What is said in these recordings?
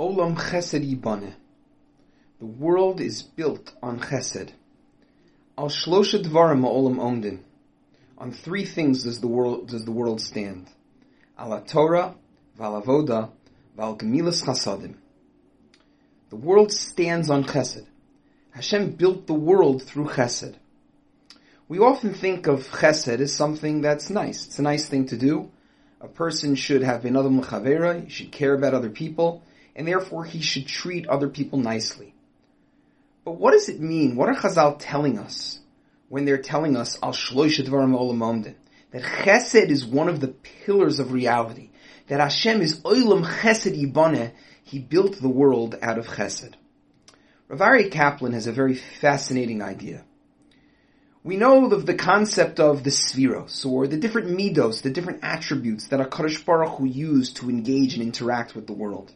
Olam Chesed Yibane. The world is built on Chesed. Al Shlosha Dvarim Olam Omdin. On three things does the world does the world stand: Al Torah, Val Avoda, Val Gemilas Chasadim. The world stands on Chesed. Hashem built the world through Chesed. We often think of Chesed as something that's nice. It's a nice thing to do. A person should have ben adam l'chavera. He should care about other people and therefore he should treat other people nicely. But what does it mean? What are Chazal telling us when they're telling us al shloisha olam that Chesed is one of the pillars of reality, that Hashem is olam Chesed yibane, He built the world out of Chesed. Rav Aryeh Kaplan has a very fascinating idea. We know of the concept of the sefiros, or the different midos, the different attributes that HaKadosh Baruch Hu used to engage and interact with the world.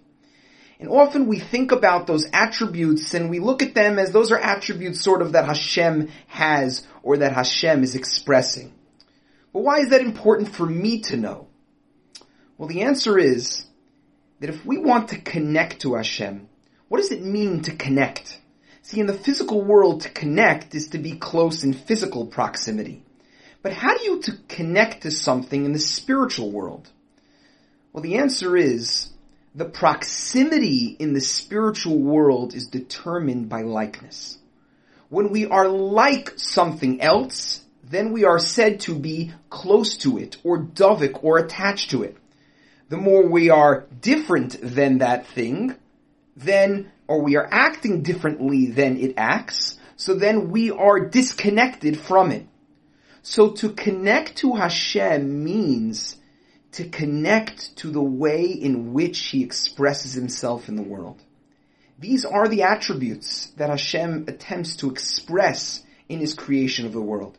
And often we think about those attributes and we look at them as those are attributes sort of that Hashem has or that Hashem is expressing. But why is that important for me to know? Well, the answer is that if we want to connect to Hashem, what does it mean to connect? See, in the physical world, to connect is to be close in physical proximity. But how do you to connect to something in the spiritual world? Well, the answer is the proximity in the spiritual world is determined by likeness. When we are like something else, then we are said to be close to it, or dovik, or attached to it. The more we are different than that thing, then, or we are acting differently than it acts, so then we are disconnected from it. So to connect to Hashem means to connect to the way in which he expresses himself in the world. These are the attributes that Hashem attempts to express in his creation of the world.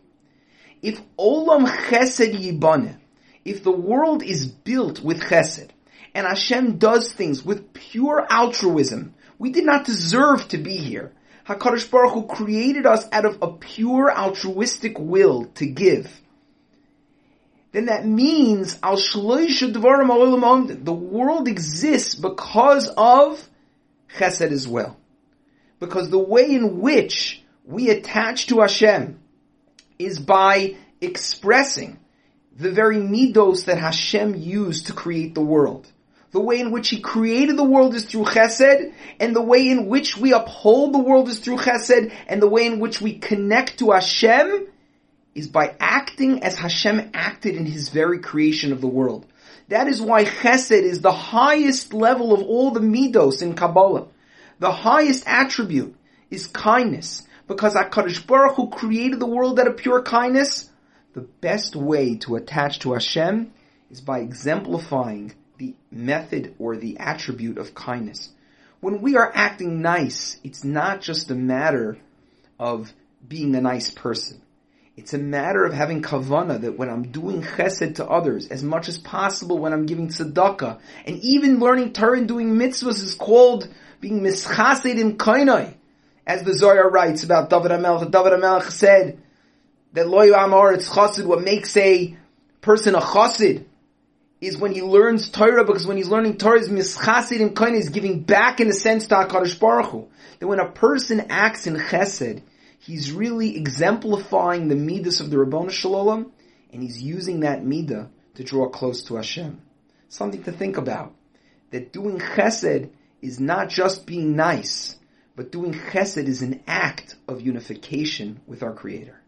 If Olam Chesed Yibane, if the world is built with Chesed, and Hashem does things with pure altruism, we did not deserve to be here. HaKadosh Baruch Hu created us out of a pure altruistic will to give then that means al the world exists because of chesed as well. Because the way in which we attach to Hashem is by expressing the very midos that Hashem used to create the world. The way in which He created the world is through chesed, and the way in which we uphold the world is through chesed, and the way in which we connect to Hashem is by acting as Hashem acted in His very creation of the world. That is why Chesed is the highest level of all the midos in Kabbalah. The highest attribute is kindness, because Hakadosh Baruch Hu created the world out of pure kindness. The best way to attach to Hashem is by exemplifying the method or the attribute of kindness. When we are acting nice, it's not just a matter of being a nice person. It's a matter of having kavana that when I'm doing chesed to others, as much as possible when I'm giving tzedakah, and even learning Torah and doing mitzvahs is called being mischasid in kainai. As the Zohar writes about David HaMelech, David HaMelech said that loyu amar it's chassid, what makes a person a chassid is when he learns Torah, because when he's learning Torah, is mischasid in kainai, is giving back in a sense to HaKadosh Baruch Hu. That when a person acts in chesed, he's really exemplifying the midas of the Ribono Shel Olam, and he's using that midah to draw close to Hashem. Something to think about. That doing chesed is not just being nice, but doing chesed is an act of unification with our Creator.